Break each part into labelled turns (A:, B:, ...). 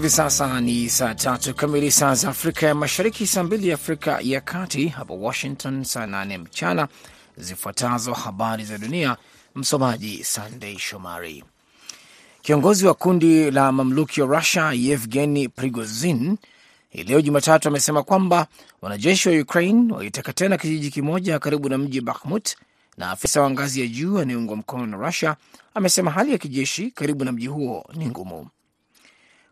A: Hivi sasa ni saa tatu kamili saa za Afrika ya Mashariki, saa mbili Afrika ya Kati, hapa Washington saa nane mchana. Zifuatazo habari za dunia, msomaji Sandei Shomari. Kiongozi wa kundi la mamluki wa Rusia Yevgeni Prigozhin hii leo Jumatatu amesema kwamba wanajeshi wa Ukraine waliteka tena kijiji kimoja karibu na mji Bakhmut, na afisa wa ngazi ya juu anayeungwa mkono na Rusia amesema hali ya kijeshi karibu na mji huo ni ngumu.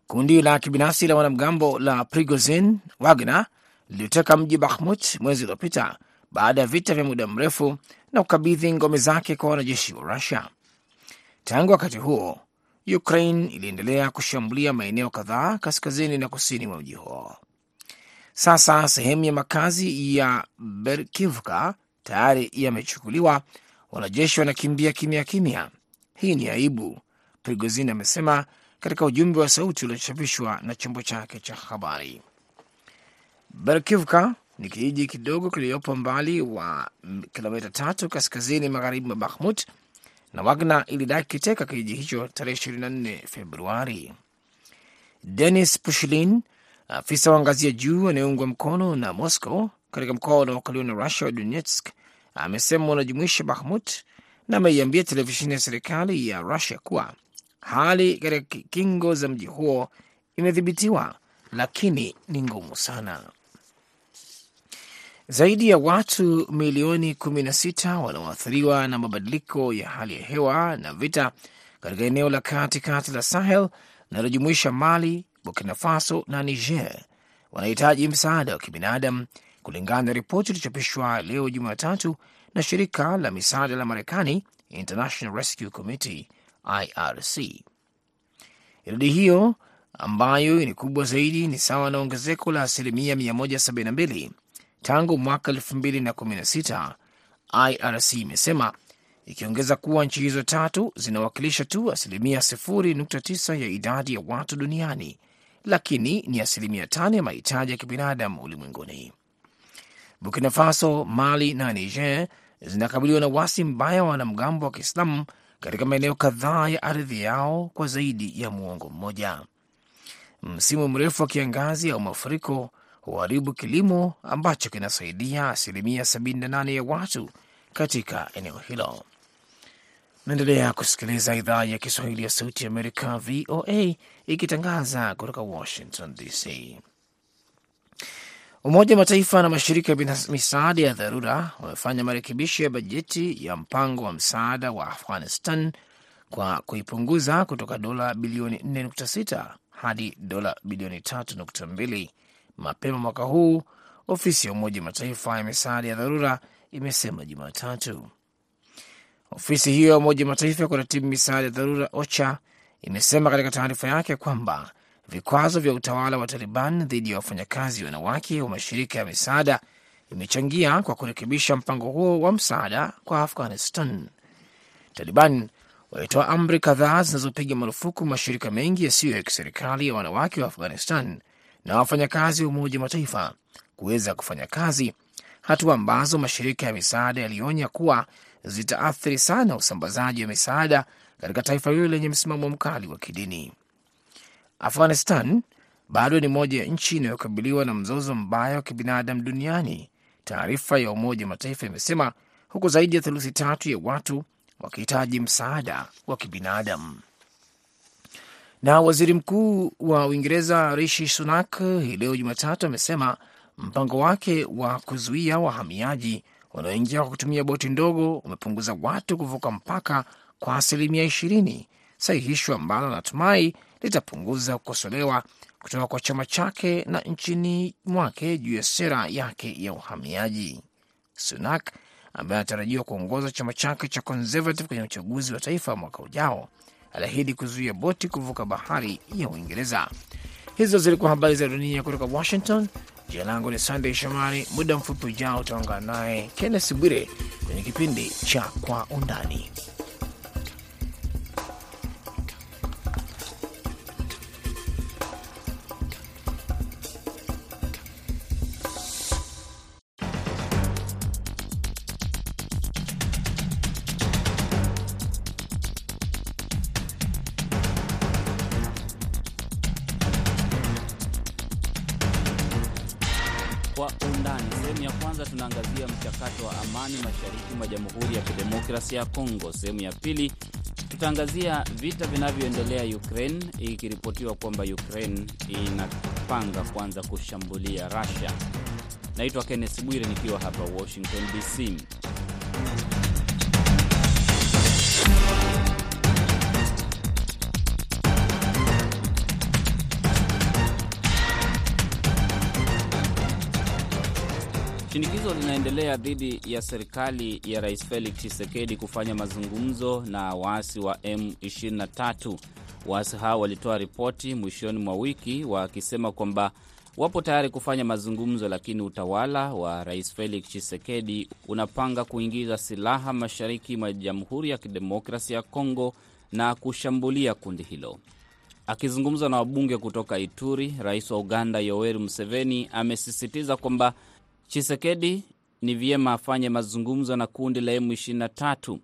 A: Kundi la kibinafsi la wanamgambo la Prigozin Wagner liliteka mji Bakhmut mwezi uliopita baada ya vita vya muda mrefu na kukabidhi ngome zake kwa wanajeshi wa Rusia. Tangu wakati huo, Ukraine iliendelea kushambulia maeneo kadhaa kaskazini na kusini mwa mji huo. Sasa sehemu ya makazi ya Berkivka tayari yamechukuliwa, wanajeshi wanakimbia kimya kimya. Hii ni aibu, Prigozin amesema katika ujumbe wa sauti uliochapishwa na chombo chake cha habari. Berkivka ni kijiji kidogo kiliyopo mbali wa kilomita tatu kaskazini magharibi mwa Bakhmut, na Wagner ilidai kiteka kijiji hicho tarehe 24 Februari. Denis Pushilin, afisa wa ngazi ya juu anayeungwa mkono na Moscow katika mkoa unaokaliwa na Rusia wa Donetsk, amesema unajumuisha Bakhmut na ameiambia televisheni ya serikali ya Rusia kuwa hali katika kingo za mji huo imedhibitiwa, lakini ni ngumu sana. Zaidi ya watu milioni 16 wanaoathiriwa na mabadiliko ya hali ya hewa na vita katika eneo la kati kati la Sahel linalojumuisha Mali, Burkina Faso na Niger wanahitaji msaada wa kibinadamu, kulingana na ripoti iliyochapishwa leo Jumatatu na shirika la misaada la Marekani, International Rescue Committee IRC. Idadi hiyo ambayo ni kubwa zaidi ni sawa na ongezeko la asilimia 172 tangu mwaka 2016, IRC imesema, ikiongeza kuwa nchi hizo tatu zinawakilisha tu asilimia 0.9 ya idadi ya watu duniani, lakini ni asilimia tano ya mahitaji ya kibinadamu ulimwenguni. Burkina Faso, Mali na Niger zinakabiliwa na wasi mbaya wa wanamgambo wa Kiislamu katika maeneo kadhaa ya ardhi yao kwa zaidi ya muongo mmoja. Msimu mrefu wa kiangazi au mafuriko huharibu kilimo ambacho kinasaidia asilimia 78 ya watu katika eneo hilo. Naendelea kusikiliza idhaa ya Kiswahili ya Sauti ya Amerika, VOA, ikitangaza kutoka Washington DC. Umoja wa Mataifa na mashirika ya misaada ya dharura wamefanya marekebisho ya bajeti ya mpango wa msaada wa Afghanistan kwa kuipunguza kutoka dola bilioni 4.6 hadi dola bilioni 3.2 mapema mwaka huu, ofisi ya Umoja wa Mataifa ya misaada ya dharura imesema Jumatatu. Ofisi hiyo ya Umoja wa Mataifa ya kuratibu misaada ya dharura OCHA imesema katika taarifa yake kwamba vikwazo vya utawala wa Taliban dhidi ya wafanyakazi wanawake wa mashirika ya misaada imechangia kwa kurekebisha mpango huo wa msaada kwa Afghanistan. Taliban walitoa amri kadhaa zinazopiga marufuku mashirika mengi yasiyo ya kiserikali ya wanawake wa Afghanistan na wafanyakazi wa Umoja wa Mataifa kuweza kufanya kazi, hatua ambazo mashirika ya misaada yalionya kuwa zitaathiri sana usambazaji wa misaada katika taifa hilo lenye msimamo mkali wa kidini. Afghanistan bado ni moja ya nchi inayokabiliwa na mzozo mbaya wa kibinadamu duniani, taarifa ya Umoja wa Mataifa imesema, huku zaidi ya theluthi tatu ya watu wakihitaji msaada wa kibinadamu. Na waziri mkuu wa Uingereza Rishi Sunak hii leo Jumatatu amesema mpango wake wa kuzuia wahamiaji wanaoingia kwa kutumia boti ndogo umepunguza watu kuvuka mpaka kwa asilimia ishirini, sahihisho ambalo anatumai litapunguza kukosolewa kutoka kwa chama chake na nchini mwake juu ya sera yake ya uhamiaji. Sunak ambaye anatarajiwa kuongoza chama chake cha Conservative kwenye uchaguzi wa taifa mwaka ujao aliahidi kuzuia boti kuvuka bahari ya Uingereza. Hizo zilikuwa habari za dunia kutoka Washington. Jina langu ni Sandey Shomari. Muda mfupi ujao utaungana naye Kennes Bwire kwenye kipindi cha Kwa Undani.
B: Kidemokrasia ya Kongo. Sehemu ya pili tutaangazia vita vinavyoendelea Ukraine, ikiripotiwa kwamba Ukraine inapanga kuanza kushambulia Russia. Naitwa Kenneth Bwire nikiwa hapa Washington DC. Shinikizo linaendelea dhidi ya serikali ya Rais Felix Tshisekedi kufanya mazungumzo na waasi wa M23. Waasi hao walitoa ripoti mwishoni mwa wiki wakisema kwamba wapo tayari kufanya mazungumzo, lakini utawala wa Rais Felix Tshisekedi unapanga kuingiza silaha mashariki mwa Jamhuri ya Kidemokrasia ya Kongo na kushambulia kundi hilo. Akizungumza na wabunge kutoka Ituri, rais wa Uganda Yoweri Museveni amesisitiza kwamba Chisekedi ni vyema afanye mazungumzo na kundi la M23,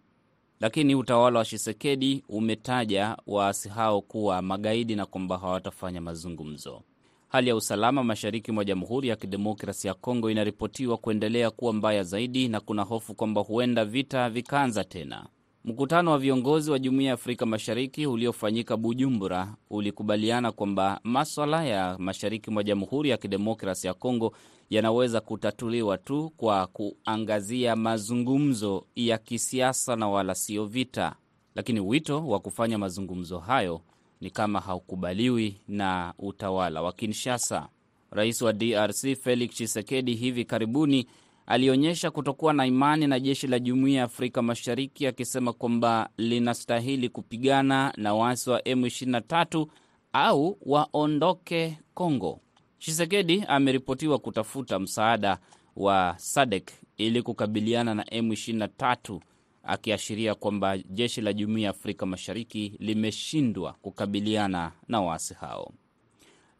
B: lakini utawala wa Chisekedi umetaja waasi hao kuwa magaidi na kwamba hawatafanya mazungumzo. Hali ya usalama mashariki mwa Jamhuri ya Kidemokrasi ya Kongo inaripotiwa kuendelea kuwa mbaya zaidi na kuna hofu kwamba huenda vita vikaanza tena. Mkutano wa viongozi wa Jumuiya ya Afrika Mashariki uliofanyika Bujumbura ulikubaliana kwamba maswala ya mashariki mwa Jamhuri ya Kidemokrasi ya Kongo yanaweza kutatuliwa tu kwa kuangazia mazungumzo ya kisiasa na wala sio vita, lakini wito wa kufanya mazungumzo hayo ni kama haukubaliwi na utawala wa Kinshasa. Rais wa DRC Felix Tshisekedi hivi karibuni alionyesha kutokuwa na imani na jeshi la Jumuiya ya Afrika Mashariki, akisema kwamba linastahili kupigana na waasi wa M23 au waondoke Kongo. Tshisekedi ameripotiwa kutafuta msaada wa SADC ili kukabiliana na M23, akiashiria kwamba jeshi la Jumuiya ya Afrika Mashariki limeshindwa kukabiliana na waasi hao.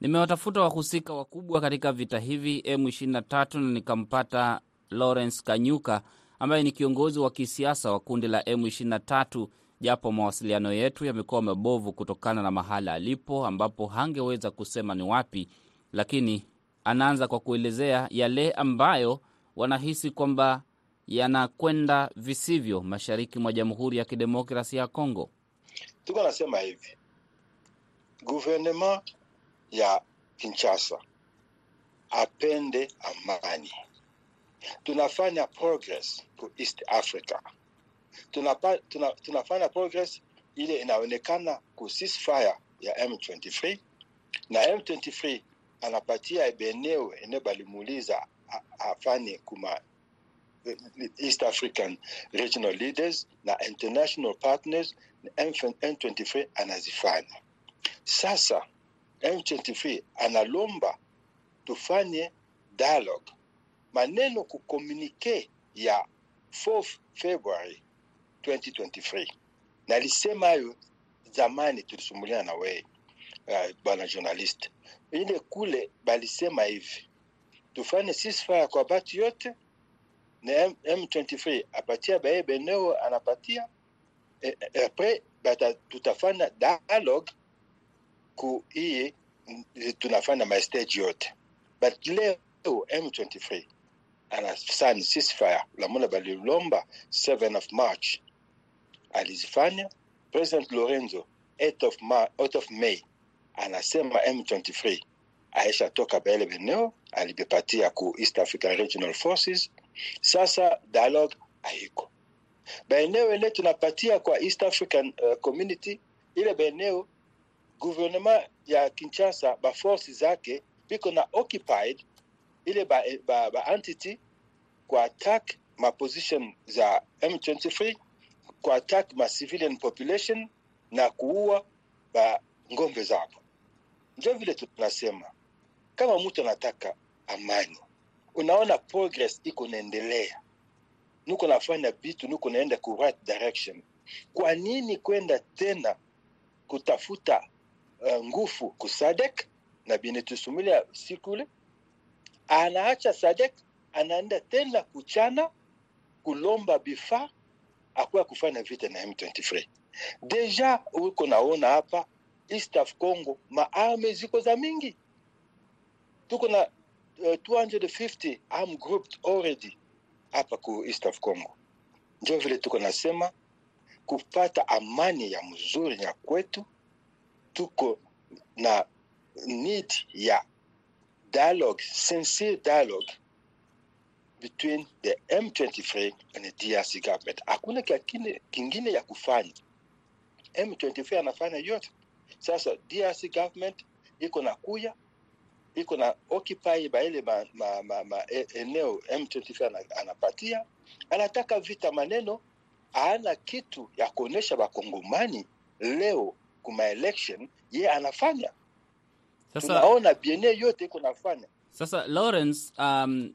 B: Nimewatafuta wahusika wakubwa katika vita hivi M23 na nikampata Lawrence Kanyuka ambaye ni kiongozi wa kisiasa wa kundi la M23, japo mawasiliano yetu yamekuwa mabovu kutokana na mahala alipo, ambapo hangeweza kusema ni wapi, lakini anaanza kwa kuelezea yale ambayo wanahisi kwamba yanakwenda visivyo mashariki mwa Jamhuri ya Kidemokrasia ya Kongo.
C: Tuko nasema hivi, guvernema ya Kinshasa apende amani. Tunafanya progress ku East Africa, tunapa, tuna, tunafanya progress ile inaonekana ku ceasefire ya M23 na M23 anapatia beneo ene balimuuliza afanye kuma East African regional leaders na international partners, M23 anazifanya sasa. M23 analomba tufanye dialogue, maneno kukomunike ya 4 February 2023 nalisema hayo zamani, tulisumbuliana na wewe uh, bwana journalist ile kule balisema hivi tufanye ceasefire kwa batu yote na M23 apatia baye beneo anapatia e, e, apres tutafana dialogue ku iye tunafanya mastage yote. But leo M23 anasani ceasefire. Lamona balilomba 7 of March. Alizifanya. President Lorenzo 8 of, Ma, 8 of May. Anasema M23 aisha toka baele beneo alibepatia ku East African Regional Forces. Sasa dialogue haiko. Baeneo ele tunapatia kwa East African uh, Community, ile baeneo gouvernement ya Kinshasa ba force zake biko na occupied ile ba, ba, ba entity kwa attack ma position za M23 kwa attack ma civilian population na kuua ba ngombe zao. Ndio vile tunasema kama mtu anataka amani, unaona progress iko naendelea, nuko nafanya vitu, nuko naenda ku right direction. Kwa nini kwenda tena kutafuta uh, nguvu ku SADC na binetusumulia sikule, anaacha SADC anaenda tena kuchana kulomba bifaa akuwa kufanya vita na M23. Deja uko naona hapa East of Congo maarme ziko za mingi, tuko na uh, 250 armed groups already hapa ku East of Congo. Ndio vile tuko nasema kupata amani ya mzuri ya kwetu, tuko na need ya dialogue, sincere dialogue between the M23 and the DRC government. Hakuna kingine, kingine ya kufanya. M23 anafanya yote. Sasa DRC government iko na kuya iko na occupy ba ile ma, ma, ma, ma, e- eneo M23 anapatia, anataka vita maneno, ana kitu ya kuonesha bakongomani leo kuma election ye anafanya.
B: Sasa
C: Tunaona biene yote iko nafanya
B: Sasa Lawrence, um,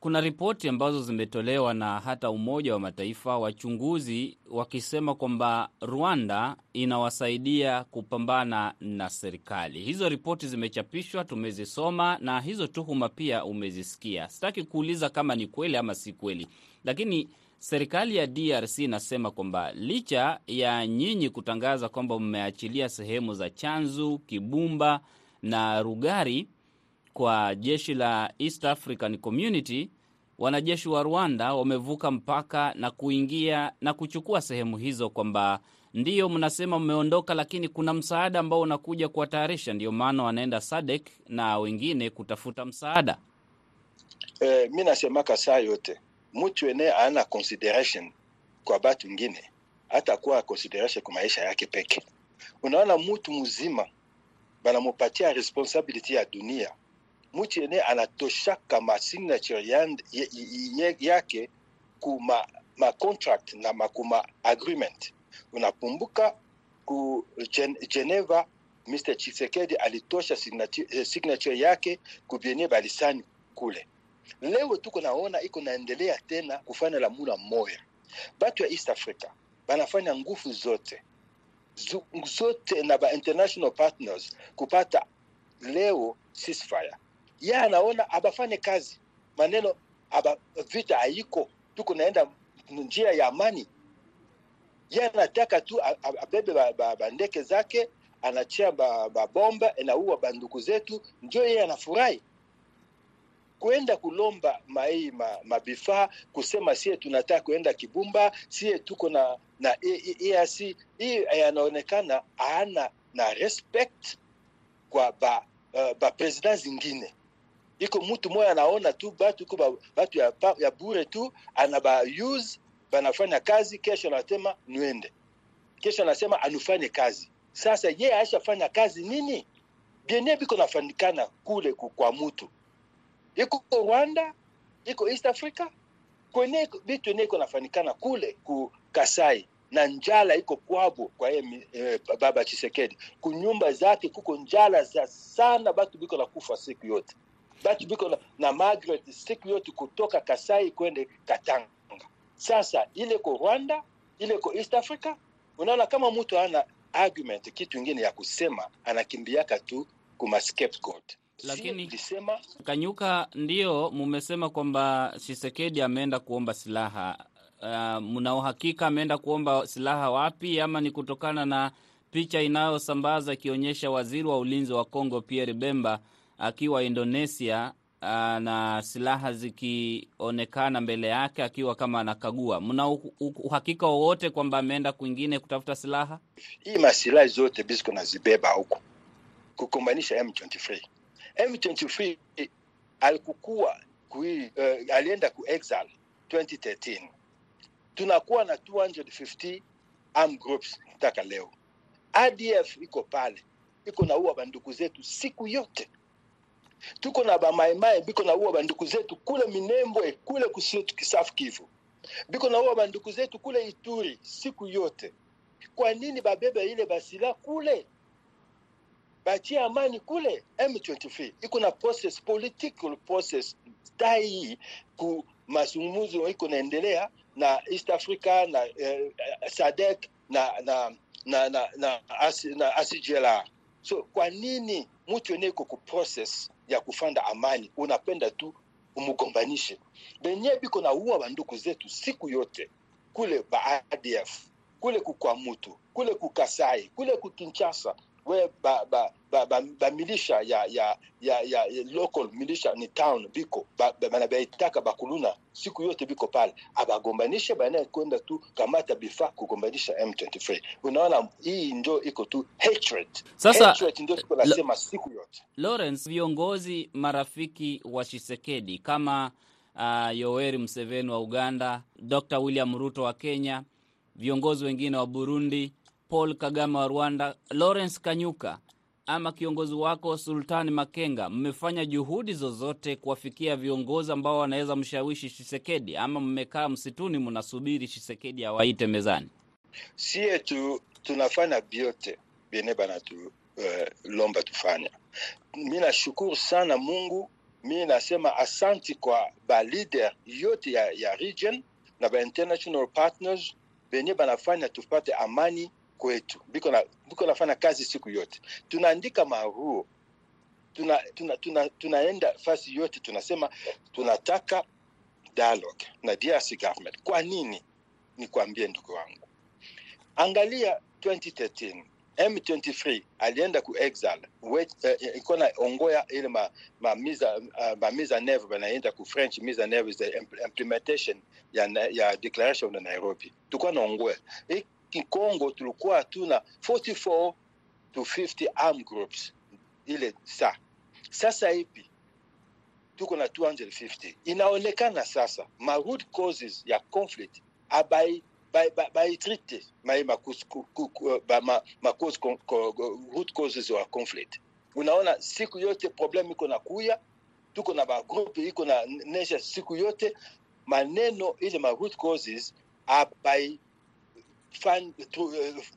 B: kuna ripoti ambazo zimetolewa na hata Umoja wa Mataifa, wachunguzi wakisema kwamba Rwanda inawasaidia kupambana na serikali. Hizo ripoti zimechapishwa, tumezisoma na hizo tuhuma pia umezisikia. Sitaki kuuliza kama ni kweli ama si kweli, lakini serikali ya DRC inasema kwamba licha ya nyinyi kutangaza kwamba mmeachilia sehemu za Chanzu, Kibumba na Rugari kwa jeshi la East African Community, wanajeshi wa Rwanda wamevuka mpaka na kuingia na kuchukua sehemu hizo, kwamba ndiyo mnasema mmeondoka, lakini kuna msaada ambao unakuja kuwatayarisha, ndio maana wanaenda SADC na wengine kutafuta msaada.
C: eh, mi nasemaka saa yote mtu ene ana consideration kwa batu ingine, hata kuwa consideration kwa maisha yake peke. Unaona, mtu mzima banamupatia responsibility ya dunia, mtu ene anatoshaka ma signature yan- ye- ye- yake kuma ma contract na makuma agreement. Unakumbuka ku Gen Geneva, Mr. Chisekedi alitosha signature, eh, signature yake kubyenye balisani kule leo tuko naona iko naendelea tena kufanya la mula moya. Batu ya East Africa banafanya nguvu zote zote na ba international partners kupata leo ceasefire. Ye anaona abafanye kazi maneno aba, vita haiko, tuko naenda njia ya amani. Ye anataka tu abebe ba, ba, ba ndeke zake anachia babomba ba bomba inaua banduku zetu, njo yeye anafurahi kwenda kulomba mai ma, kusema sie tunataka kuenda Kibumba, sie tuko na na EAC. Hii yanaonekana ana na respect kwa ba, uh, ba president zingine. Iko mtu moya anaona tu batu iko batu ya, ya bure tu anaba use banafanya kazi, kesho anasema niende, kesho anasema anufanye kazi. Sasa ye aishafanya kazi nini? Bienye biko nafanikana kule kwa mutu iko Rwanda, iko East Africa, kwenye vitu yenye iko nafanikana kule ku Kasai na njala iko kwabo kwa ye, eh, baba Chisekedi kunyumba zake kuko njala za sana, batu biko nakufa siku yote, biko na, na Margaret siku yote kutoka Kasai kwende Katanga. Sasa ile ko Rwanda, ile ko East Africa, unaona kama mtu ana argument kitu ingine ya kusema, anakimbiaka tu kuma scapegoat.
B: Lakini-
C: Sio
B: Kanyuka, ndio mumesema kwamba Shisekedi ameenda kuomba silaha. Uh, mna uhakika ameenda kuomba silaha wapi, ama ni kutokana na picha inayosambaza ikionyesha waziri wa ulinzi wa Kongo Pierre Bemba akiwa Indonesia uh, na silaha zikionekana mbele yake akiwa kama anakagua. Mna uhakika wowote kwamba ameenda kwingine kutafuta silaha?
C: hii masilahi zote biziko nazibeba huko kukumbanisha M23. M23 alikukuwa kui, uh, alienda ku exile 2013. Tunakuwa na 250 armed groups mpaka leo. ADF iko pale, iko naua banduku zetu siku yote. Tuko na bamaimai biko naua banduku zetu kule Minembwe, kule kusitu Kisafu Kivu, biko naua banduku zetu kule Ituri siku yote kwa nini babebe ile basila kule batie amani kule M23 iko na process political process tai ku mazungumzo iko naendelea na East Africa na eh, SADC na na na na na, na, na ACGLR. So kwa nini mtu eneko ku process ya kufanda amani unapenda tu umugombanishe benye biko na uwa banduku zetu siku yote kule ba ADF kule kukwamutu kule kukasai kule kukinchasa we ba, ba, ba, ba, ba milisha ya, ya, ya, ya, ya local milisha ni town biko banabaitaka ba, bakuluna siku yote biko pale abagombanishe banaye kwenda tu kamata bifa kugombanisha M23. Unaona, hii ndio iko tu hatred.
B: Sasa
C: hatred ndio tuko nasema siku yote.
B: Lawrence, viongozi marafiki wa Chisekedi kama uh, Yoweri Museveni wa Uganda, Dr. William Ruto wa Kenya, viongozi wengine wa Burundi, Paul Kagame wa Rwanda, Lawrence Kanyuka ama kiongozi wako Sultani Makenga, mmefanya juhudi zozote kuwafikia viongozi ambao wanaweza mshawishi Chisekedi ama mmekaa msituni mnasubiri Chisekedi awaite mezani?
C: Sie tu tunafanya vyote vyenye banatu uh, lomba tufanya. Mi nashukuru sana Mungu, mi nasema asanti kwa balider yote ya, ya region na ba international partners benye banafanya tupate amani kwetu, biko na biko nafanya kazi siku yote, tunaandika maruo. Tuna, tuna, tuna, tunaenda fasi yote, tunasema tunataka dialogue na DRC government. Kwa nini? Nikwambie ndugu wangu, angalia 2013 M23 alienda ku uh, iko na ongoya ile ma, ma mise uh, ma banaenda ku French mise en œuvre the implementation ya, ya declaration ya Nairobi, tulikuwa na ongoya Congo tulikuwa tuna 44 to 50 armed groups ile sa sasa hivi tuko na 250. Inaonekana sasa ma root causes ya conflict abai baitrite mai ma root causes wa conflict. Unaona siku yote problem iko na kuya, tuko na bagrupe iko na nesha siku yote maneno ile ma root causes abai find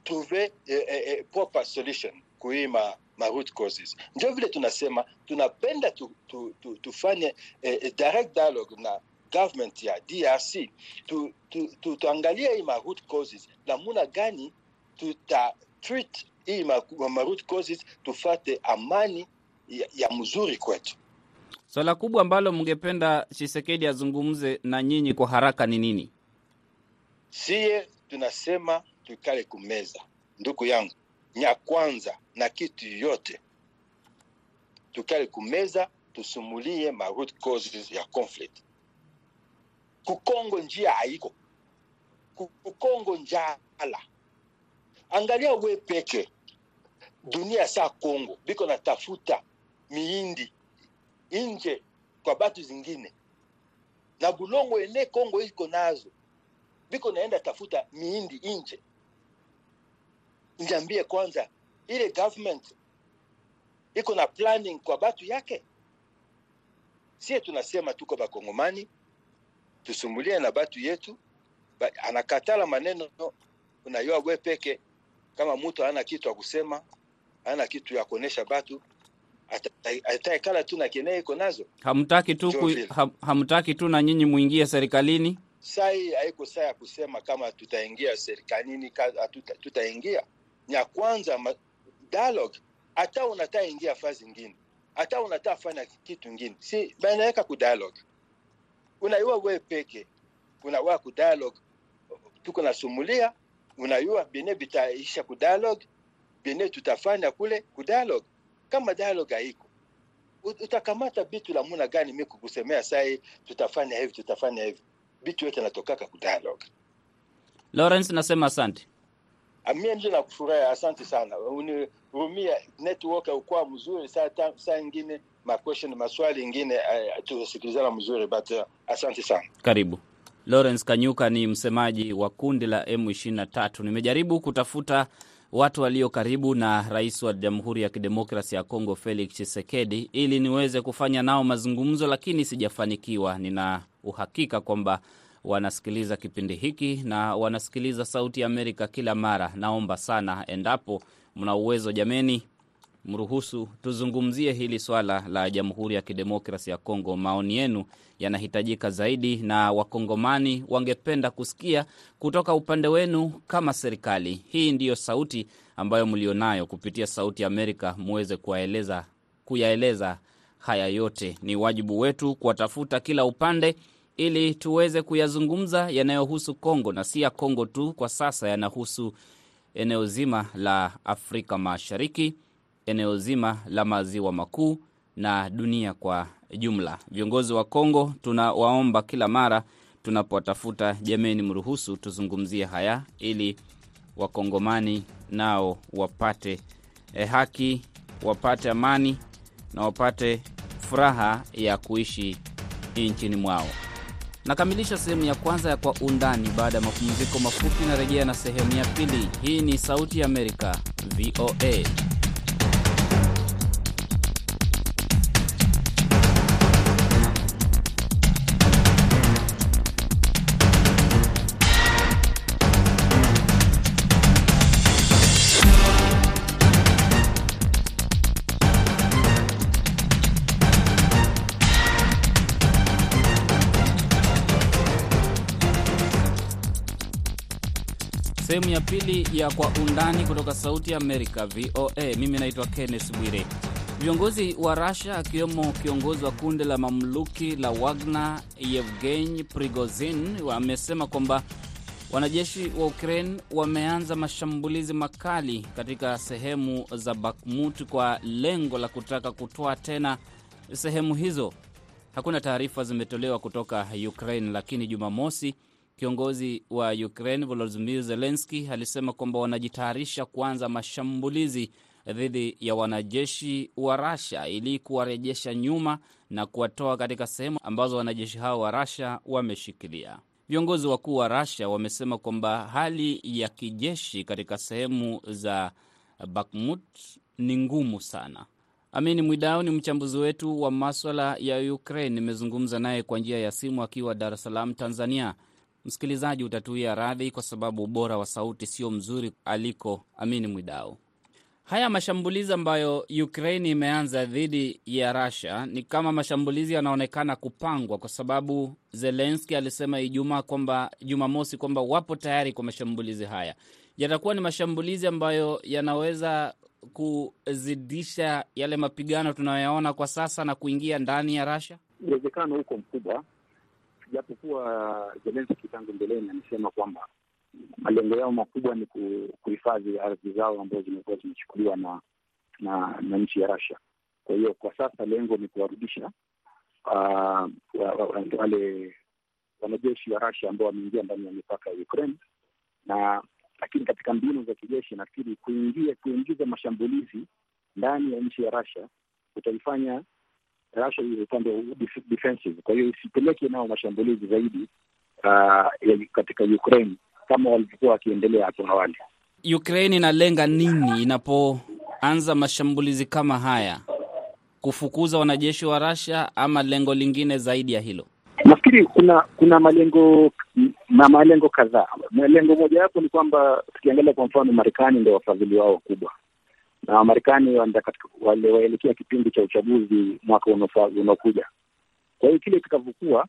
C: trouver a, a proper solution kuima ma, ma root causes. Ndio vile tunasema tunapenda tu, tu, tu, tufanye eh, direct dialogue na government ya DRC tu, tu, tu, tuangalie hii ma root causes namuna gani tuta treat hii ma, ma root causes tufate amani ya, ya mzuri kwetu.
B: Swala so, kubwa ambalo mngependa Chisekedi azungumze na nyinyi kwa haraka ni nini?
C: Sie tunasema tukale kumeza, ndugu yangu, nya kwanza na kitu yote. Tukale kumeza, tusumulie ma root causes ya conflict. Kukongo njia haiko, kukongo njala. Angalia we peke. Dunia saa Kongo biko natafuta miindi inje kwa batu zingine. Na bulongo ene Kongo iko nazo biko naenda tafuta miindi nje. Niambie kwanza, ile government iko na planning kwa batu yake? Sie tunasema tuko bakongomani, tusumbulie na batu yetu ba, anakatala maneno unayua we peke. Kama mtu ana kitu ya kusema, hana kitu ya kuonesha batu, ataekala tu na kene iko nazo.
B: Hamtaki tu hamtaki tu na nyinyi muingie serikalini
C: sai haiko saa ya kusema kama tutaingia serikalini tutaingia. Nya kwanza ma, dialogue hata unataka ingia fazi ingine hata unataka fanya kitu ingine si banaweka ku dialogue. Unaiwa we peke unawa ku dialogue. Tuko nasumulia unaiwa bene bitaisha ku dialogue bene tutafanya kule ku dialogue. Kama dialogue haiko utakamata bitu la muna gani mimi kukusemea sai tutafanya hivi tutafanya hivi bitu yote natokaka ku dialogue.
B: Lawrence, nasema asante.
C: Mie ndio nakufurahi, asante sana. Unihurumia network ukuwa mzuri saa saa ingine ma question maswali ingine uh, tusikilizana mzuri but uh, asante sana.
B: Karibu. Lawrence Kanyuka ni msemaji wa kundi la M23. Nimejaribu kutafuta watu walio karibu na rais wa Jamhuri ya Kidemokrasi ya Kongo Felix Tshisekedi ili niweze kufanya nao mazungumzo, lakini sijafanikiwa. Nina uhakika kwamba wanasikiliza kipindi hiki na wanasikiliza Sauti ya Amerika kila mara. Naomba sana, endapo mna uwezo, jameni, mruhusu tuzungumzie hili swala la Jamhuri ya Kidemokrasi ya Kongo. Maoni yenu yanahitajika zaidi, na Wakongomani wangependa kusikia kutoka upande wenu kama serikali. Hii ndiyo sauti ambayo mlionayo kupitia Sauti Amerika, muweze kuyaeleza haya yote. Ni wajibu wetu kuwatafuta kila upande ili tuweze kuyazungumza yanayohusu Kongo na si ya Kongo tu, kwa sasa yanahusu eneo zima la Afrika Mashariki, eneo zima la maziwa makuu na dunia kwa jumla. Viongozi wa Kongo tunawaomba kila mara tunapowatafuta, jameni, mruhusu tuzungumzie haya ili wakongomani nao wapate eh, haki, wapate amani na wapate furaha ya kuishi nchini mwao. Nakamilisha sehemu ya kwanza ya Kwa Undani. Baada ya mapumziko mafupi, narejea na sehemu ya pili. Hii ni Sauti ya Amerika, VOA. Sehemu ya pili ya Kwa Undani kutoka Sauti ya Amerika, VOA. Mimi naitwa Kenneth Bwire. Viongozi wa Russia akiwemo kiongozi wa kundi la mamluki la Wagner Yevgeny Prigozhin wamesema kwamba wanajeshi wa Ukraine wameanza mashambulizi makali katika sehemu za Bakhmut kwa lengo la kutaka kutoa tena sehemu hizo. Hakuna taarifa zimetolewa kutoka Ukraine, lakini Jumamosi kiongozi wa Ukraine Volodymyr Zelensky alisema kwamba wanajitayarisha kuanza mashambulizi dhidi ya wanajeshi wa Russia ili kuwarejesha nyuma na kuwatoa katika sehemu ambazo wanajeshi hao wa Russia wameshikilia. Viongozi wakuu wa Russia wamesema kwamba hali ya kijeshi katika sehemu za Bakhmut ni ngumu sana. Amini Mwidau ni mchambuzi wetu wa maswala ya Ukraine. Nimezungumza naye kwa njia ya simu akiwa Dar es Salaam, Tanzania. Msikilizaji utatuia radhi kwa sababu ubora wa sauti sio mzuri aliko Amini Mwidau. Haya mashambulizi ambayo Ukraine imeanza dhidi ya Russia ni kama mashambulizi yanaonekana kupangwa, kwa sababu Zelenski alisema Ijumaa kwamba Jumamosi kwamba wapo tayari kwa mashambulizi haya. Yatakuwa ni mashambulizi ambayo yanaweza kuzidisha yale mapigano tunayoyaona kwa sasa na kuingia ndani ya Russia.
D: Uwezekano huko mkubwa japokuwa Zelenski tangu mbeleni amesema kwamba malengo yao makubwa ni kuhifadhi ardhi zao ambazo zimekuwa zimechukuliwa na na na nchi ya Russia. Kwa hiyo kwa sasa lengo ni kuwarudisha uh, wale wanajeshi wa Russia ambao wameingia ndani ya mipaka ya Ukraine, na lakini katika mbinu za kijeshi nafikiri kuingia kuingiza mashambulizi ndani ya nchi ya Russia utaifanya Russia iwe upande wa defensive, kwa hiyo isipeleke nao mashambulizi zaidi uh, katika Ukraine kama walivyokuwa wakiendelea hapo awali.
B: Ukraine inalenga nini inapoanza mashambulizi kama haya? Kufukuza wanajeshi wa Russia ama lengo lingine zaidi ya hilo?
D: Nafikiri kuna kuna malengo na malengo kadhaa. Lengo moja wapo ni kwamba tukiangalia kwa mfano, Marekani ndio wafadhili wao wakubwa na Wamarekani waelekea kipindi cha uchaguzi mwaka unaokuja. Kwa hiyo kile kitakavyokuwa,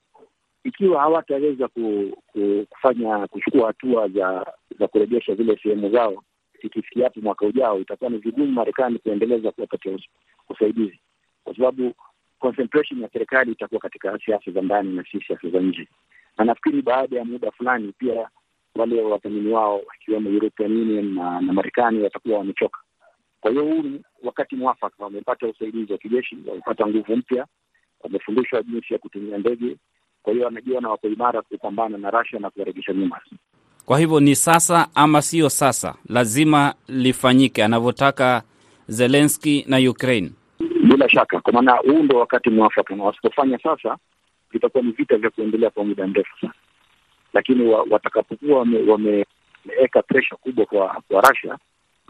D: ikiwa hawataweza ku, ku, kufanya kuchukua hatua za za kurejesha zile sehemu zao ikifikia hapo mwaka ujao, itakuwa ni vigumu Marekani kuendeleza kuwapatia usaidizi, kwa sababu concentration ya serikali itakuwa katika siasa za ndani na si siasa za nje, na nafikiri baada ya muda fulani pia wale wadhamini wao wakiwemo European Union na, na Marekani watakuwa wamechoka. Kwa hiyo huu ni wakati mwafaka, wamepata usaidizi wa kijeshi, wamepata nguvu mpya, wamefundishwa jinsi ya kutumia ndege. Kwa hiyo wanajiona wako imara kupambana na Russia na kuwarejesha nyuma.
B: Kwa hivyo ni sasa ama sio sasa, lazima lifanyike anavyotaka Zelensky na Ukraine.
D: Bila shaka, kwa maana huu ndo wakati mwafaka, na wasipofanya sasa vitakuwa ni vita vya kuendelea kwa muda mrefu sana, lakini watakapokuwa wameweka wame, presha kubwa kwa, kwa Russia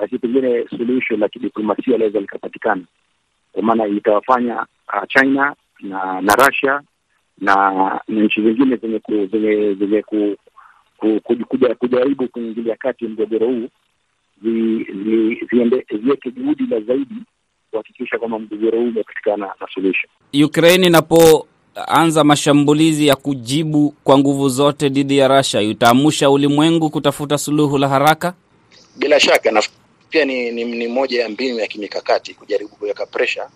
D: basi pengine suluhisho la kidiplomasia laweza likapatikana, kwa maana itawafanya uh, China na na Russia na nchi zingine zenye ku, zenye zenye ku, ku, ku, kuja, kujaribu kuingilia kati mgogoro huu ziweke juhudi la zaidi kuhakikisha kwamba mgogoro huu umepatikana na suluhisho.
B: Ukraine inapoanza mashambulizi ya kujibu kwa nguvu zote dhidi ya Russia, itaamusha ulimwengu kutafuta suluhu la haraka.
D: Bila shaka na pia ni, ni, ni moja ya mbinu ya kimikakati kujaribu kuweka presha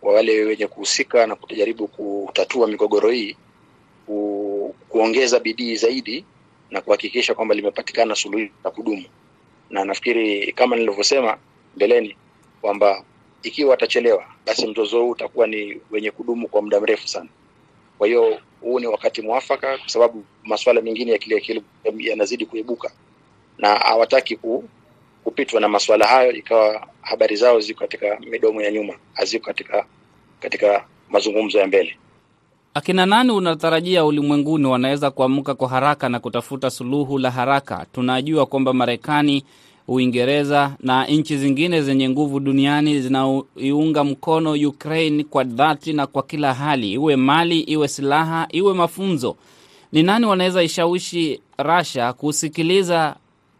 D: kwa wale wenye kuhusika na kujaribu kutatua migogoro hii ku, kuongeza bidii zaidi na kuhakikisha kwamba limepatikana suluhisho la kudumu.
E: na nafikiri kama nilivyosema mbeleni kwamba ikiwa watachelewa, basi mzozo huu utakuwa ni wenye kudumu kwa muda mrefu sana. Kwa hiyo huu ni wakati mwafaka, kwa sababu masuala mengine ya kile yanazidi kuibuka na hawataki kupitwa na masuala hayo, ikawa habari zao ziko katika midomo ya nyuma, haziko katika katika mazungumzo ya mbele.
B: Akina nani unatarajia ulimwenguni wanaweza kuamka kwa haraka na kutafuta suluhu la haraka? Tunajua kwamba Marekani, Uingereza na nchi zingine zenye nguvu duniani zinaiunga mkono Ukraine kwa dhati na kwa kila hali, iwe mali, iwe silaha, iwe mafunzo. Ni nani wanaweza ishawishi Russia kusikiliza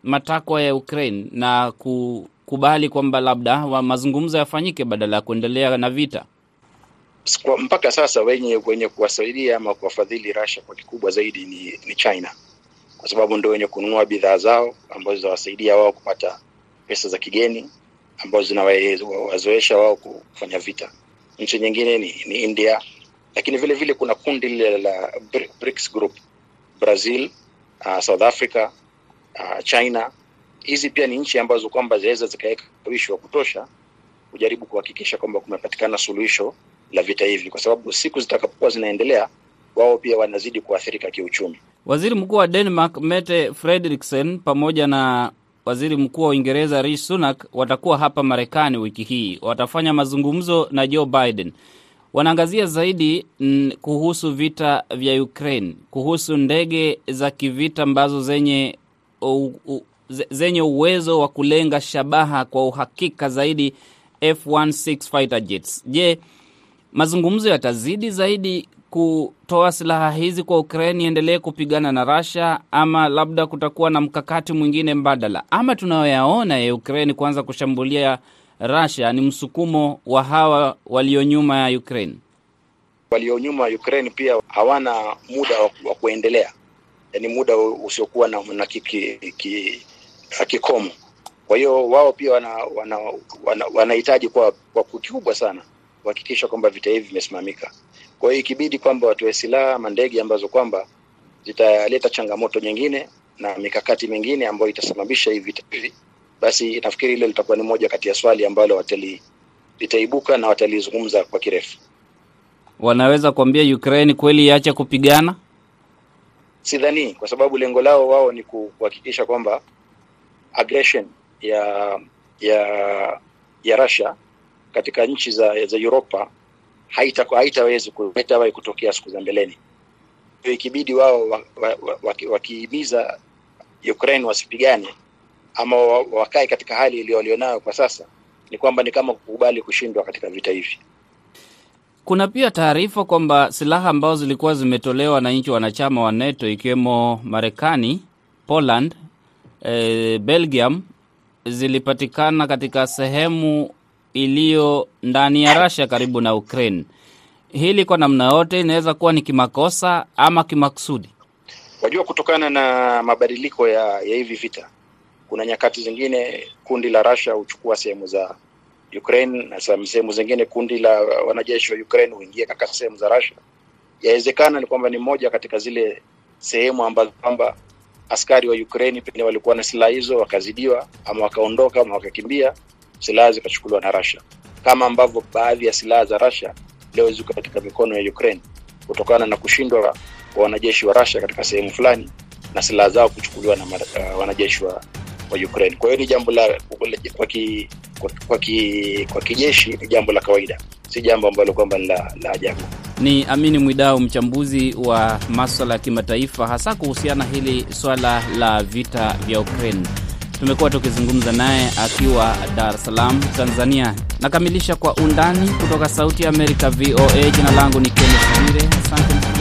B: matakwa ya Ukraine na kukubali kwamba labda mazungumzo yafanyike badala ya kuendelea na vita?
E: Kwa mpaka sasa wenye wenye kuwasaidia ama kuwafadhili Russia kwa kikubwa zaidi ni, ni China kwa sababu ndio wenye kununua bidhaa zao ambazo zinawasaidia wao kupata pesa za kigeni ambazo zinawazoesha wao kufanya vita. Nchi nyingine ni, ni India, lakini vile vile kuna kundi lile la BRICS group Brazil, uh, South Africa, uh, China. Hizi pia ni nchi ambazo kwamba zinaweza zikaweka ushawishi wa kutosha kujaribu kuhakikisha kwamba kumepatikana suluhisho la vita hivi, kwa sababu siku zitakapokuwa zinaendelea, wao pia wanazidi kuathirika kiuchumi.
B: Waziri Mkuu wa Denmark Mette Frederiksen pamoja na Waziri Mkuu wa Uingereza Rishi Sunak watakuwa hapa Marekani wiki hii, watafanya mazungumzo na Joe Biden. Wanaangazia zaidi n, kuhusu vita vya Ukraine, kuhusu ndege za kivita ambazo zenye u, u, zenye uwezo wa kulenga shabaha kwa uhakika zaidi, F16 fighter jets. Je, mazungumzo yatazidi zaidi kutoa silaha hizi kwa Ukraine iendelee kupigana na Russia, ama labda kutakuwa na mkakati mwingine mbadala, ama tunayoyaona ya Ukraine kuanza kushambulia Russia ni msukumo wa hawa walio nyuma ya Ukraine?
E: Walio nyuma ya Ukraine pia hawana muda wa kuendelea, yaani muda usiokuwa na, na kikomo. Kwa hiyo wao pia wanahitaji wana, wana, wana kwa, kwa kikubwa sana kuhakikisha kwamba vita hivi vimesimamika. Kwa hiyo ikibidi kwamba watoe silaha ama ndege ambazo kwamba zitaleta changamoto nyingine na mikakati mingine ambayo itasababisha hivi vita hivi, basi nafikiri hilo litakuwa ni moja kati ya swali ambalo watali litaibuka na watalizungumza kwa kirefu.
B: Wanaweza kuambia Ukraine kweli iache kupigana?
E: Sidhani, kwa sababu lengo lao wao ni kuhakikisha kwamba aggression ya ya ya Russia katika nchi za za Europa haitawezi haita haita kutokea siku za mbeleni. Ikibidi wao wakihimiza wa, wa, wa Ukraine wasipigane ama wakae katika hali iliyo walionayo kwa sasa, ni kwamba ni kama kukubali kushindwa katika vita hivi.
B: Kuna pia taarifa kwamba silaha ambazo zilikuwa zimetolewa na nchi wanachama wa NATO ikiwemo Marekani, Poland, e, Belgium zilipatikana katika sehemu iliyo ndani ya Russia karibu na Ukraine. Hili kwa namna yote inaweza kuwa ni kimakosa ama kimakusudi.
E: Wajua, kutokana na mabadiliko ya, ya hivi vita, kuna nyakati zingine kundi la Russia huchukua sehemu za Ukraine na sehemu zingine kundi la wanajeshi wa Ukraine huingia katika sehemu za Russia. Yawezekana ni kwamba ni moja katika zile sehemu ambazo kwamba askari wa Ukraine pengine walikuwa na silaha hizo wakazidiwa, ama wakaondoka ama wakakimbia silaha zikachukuliwa na Russia, kama ambavyo baadhi ya silaha za Russia leo ziko katika mikono ya Ukraine kutokana na kushindwa kwa wanajeshi wa Russia katika sehemu fulani na silaha zao kuchukuliwa na uh, wanajeshi wa, wa Ukraine. Kwa hiyo ni jambo la kwa ki, kwa, ki, kwa kijeshi ni jambo la kawaida, si jambo ambalo kwamba la, la ajabu.
B: Ni Amini Mwidau, mchambuzi wa maswala ya kimataifa, hasa kuhusiana hili swala la vita vya Ukraine. Tumekuwa tukizungumza naye akiwa Dar es Salaam, Tanzania. Nakamilisha kwa undani kutoka Sauti ya Amerika, VOA. Jina langu ni Kenneth Bwire. Asante